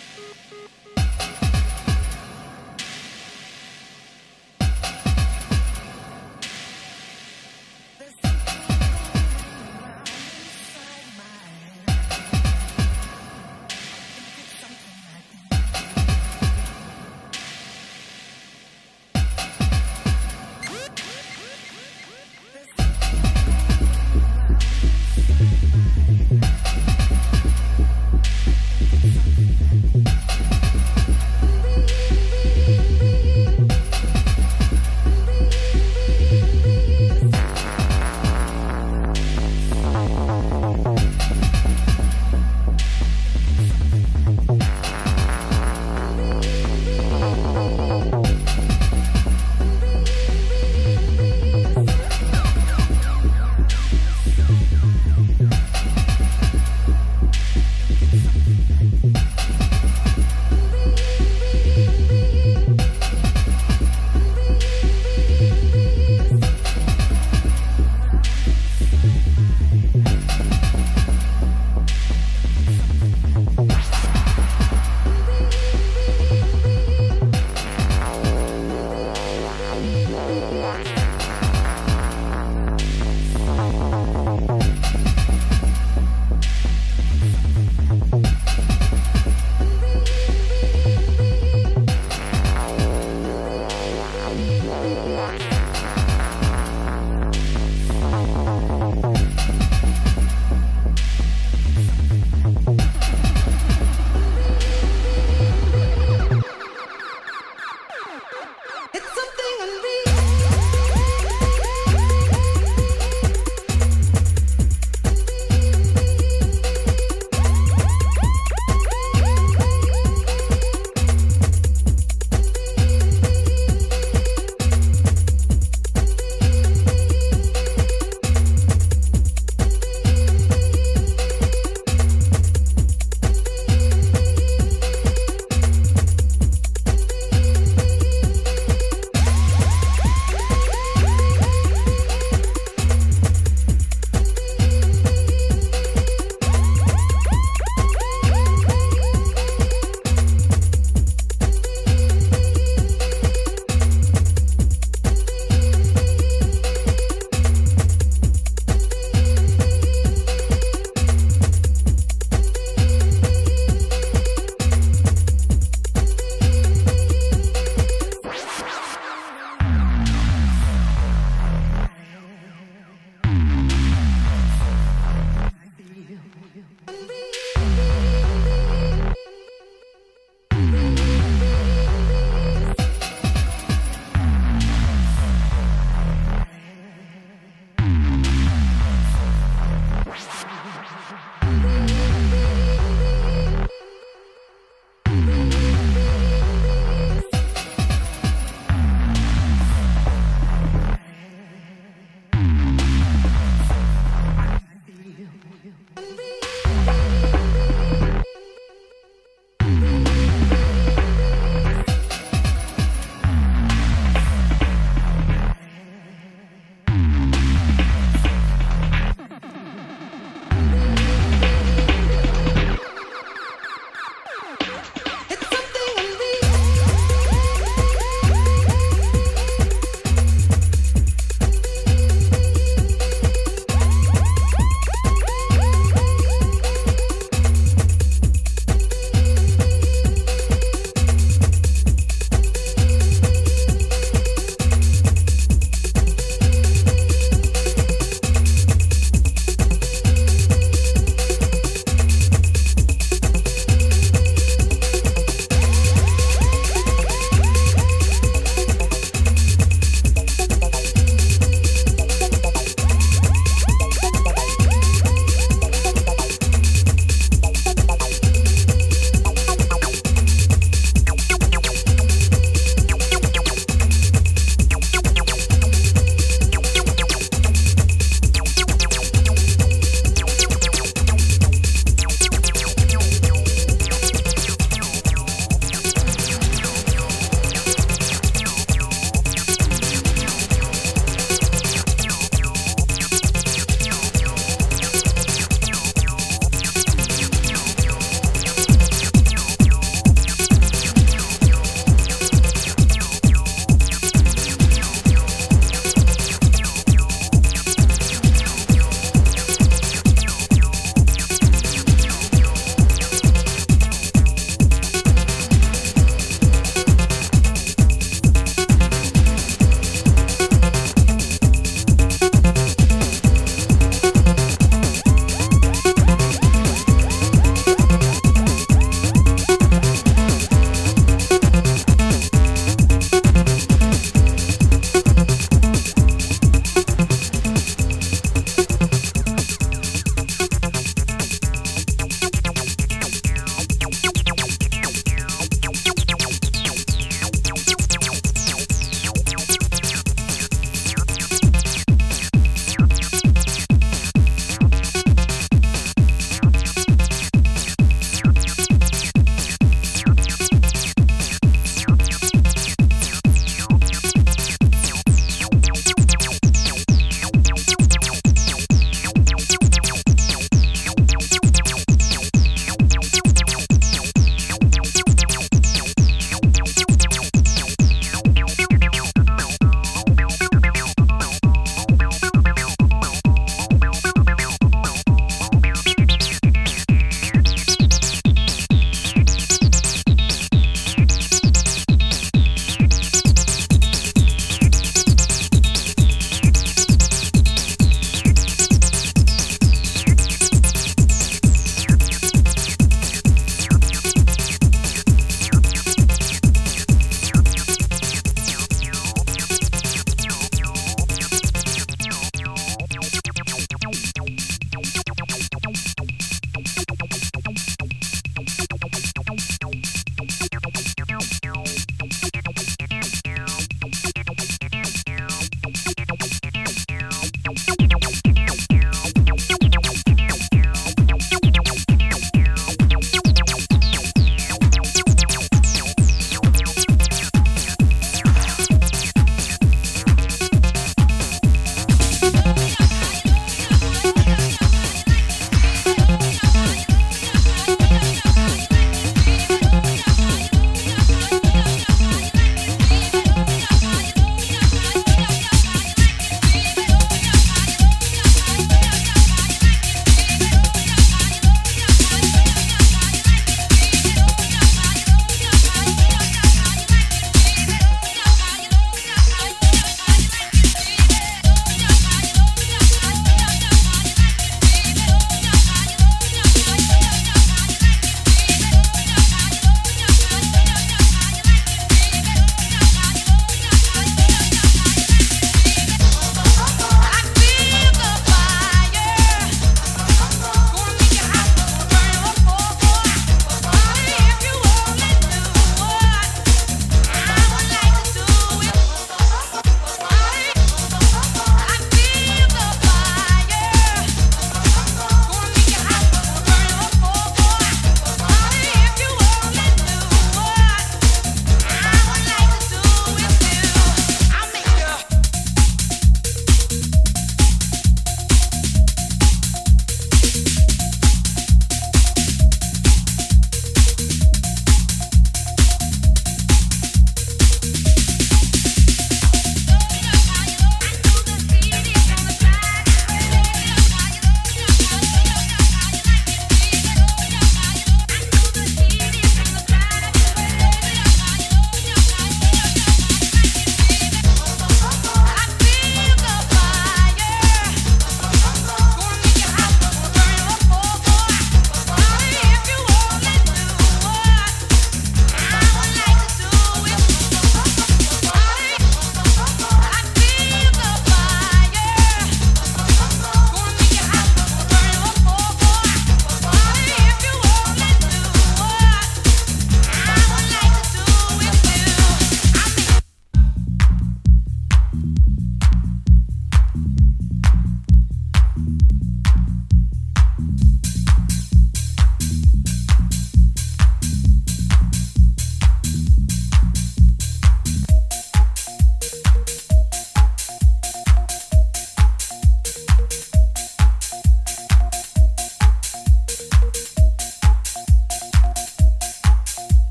フフフ。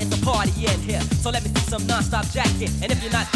It's a party in here. So let me see some non-stop jacket. And if you're not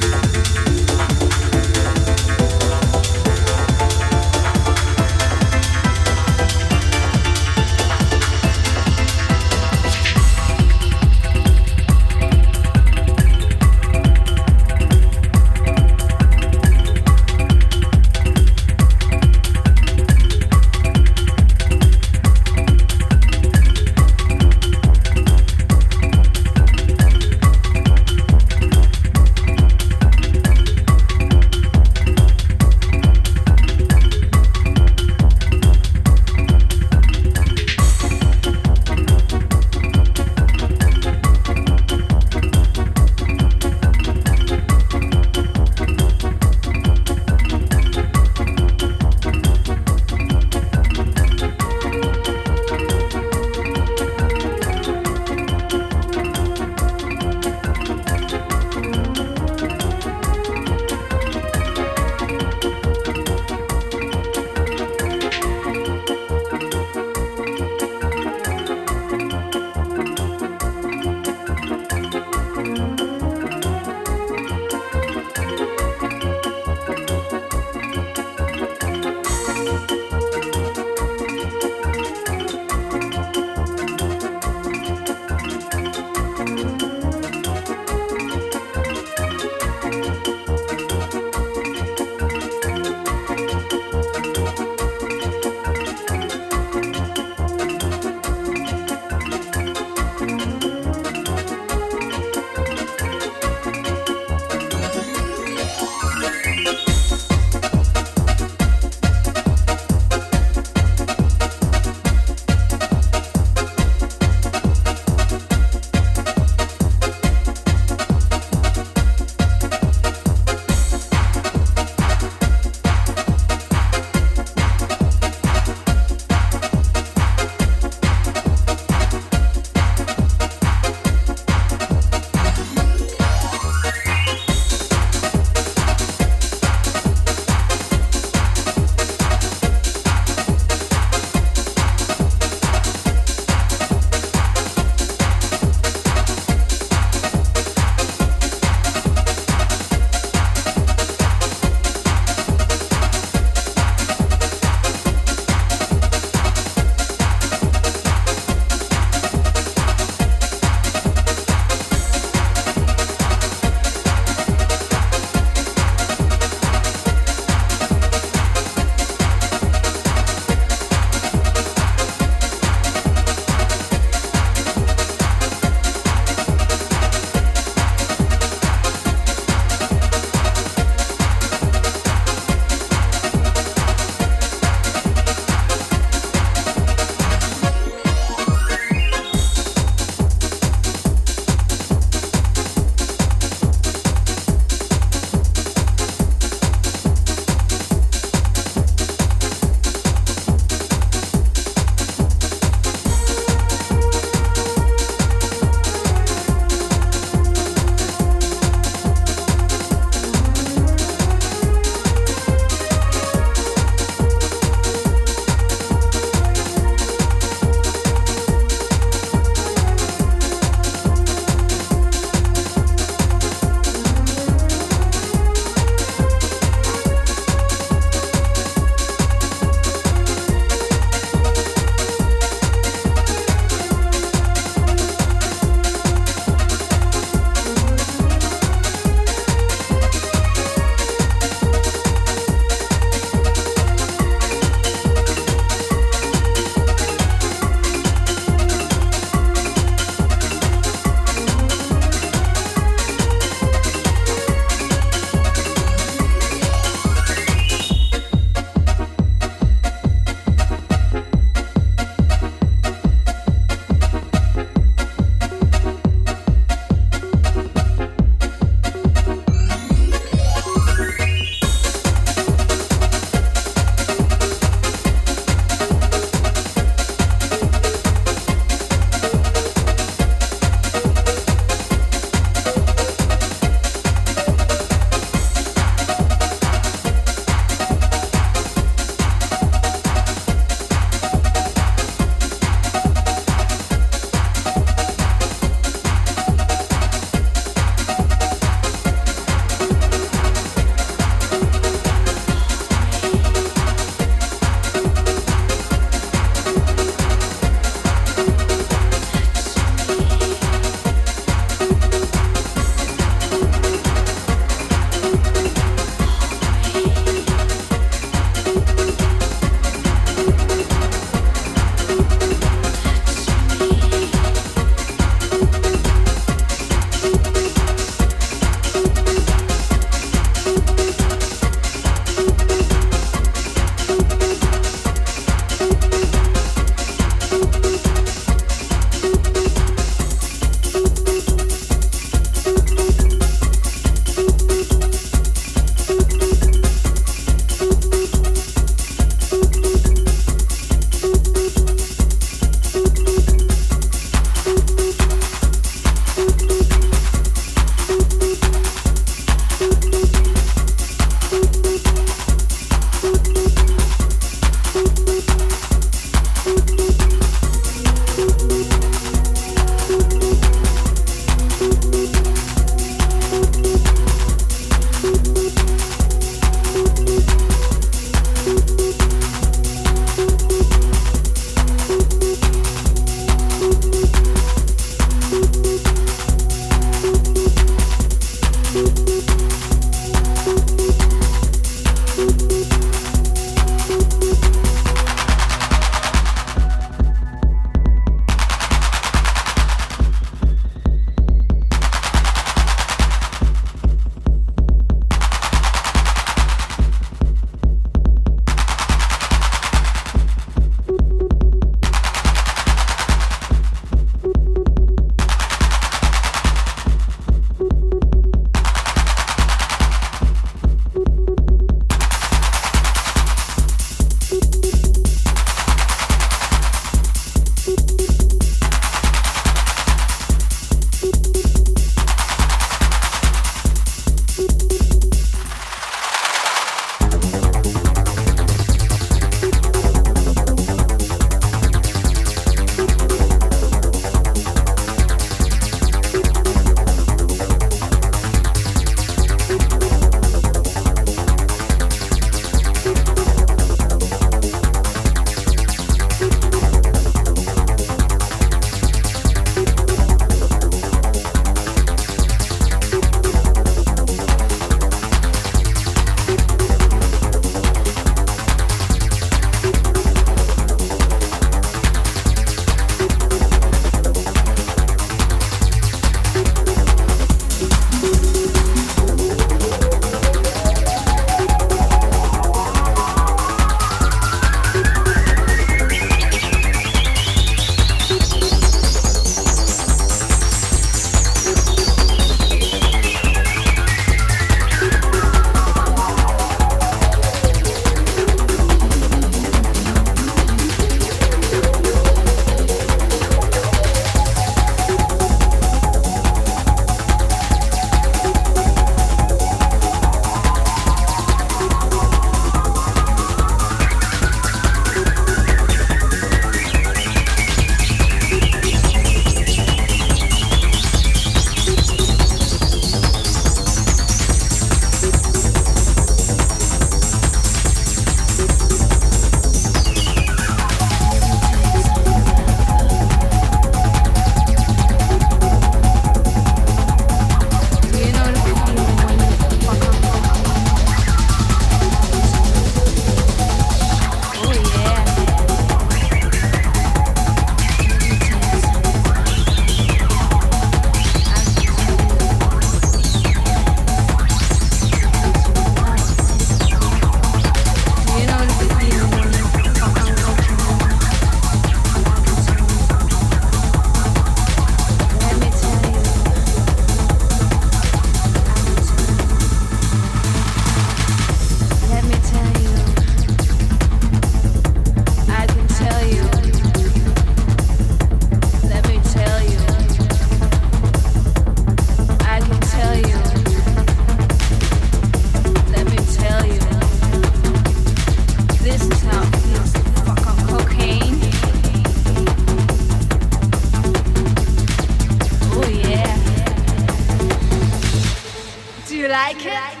like it?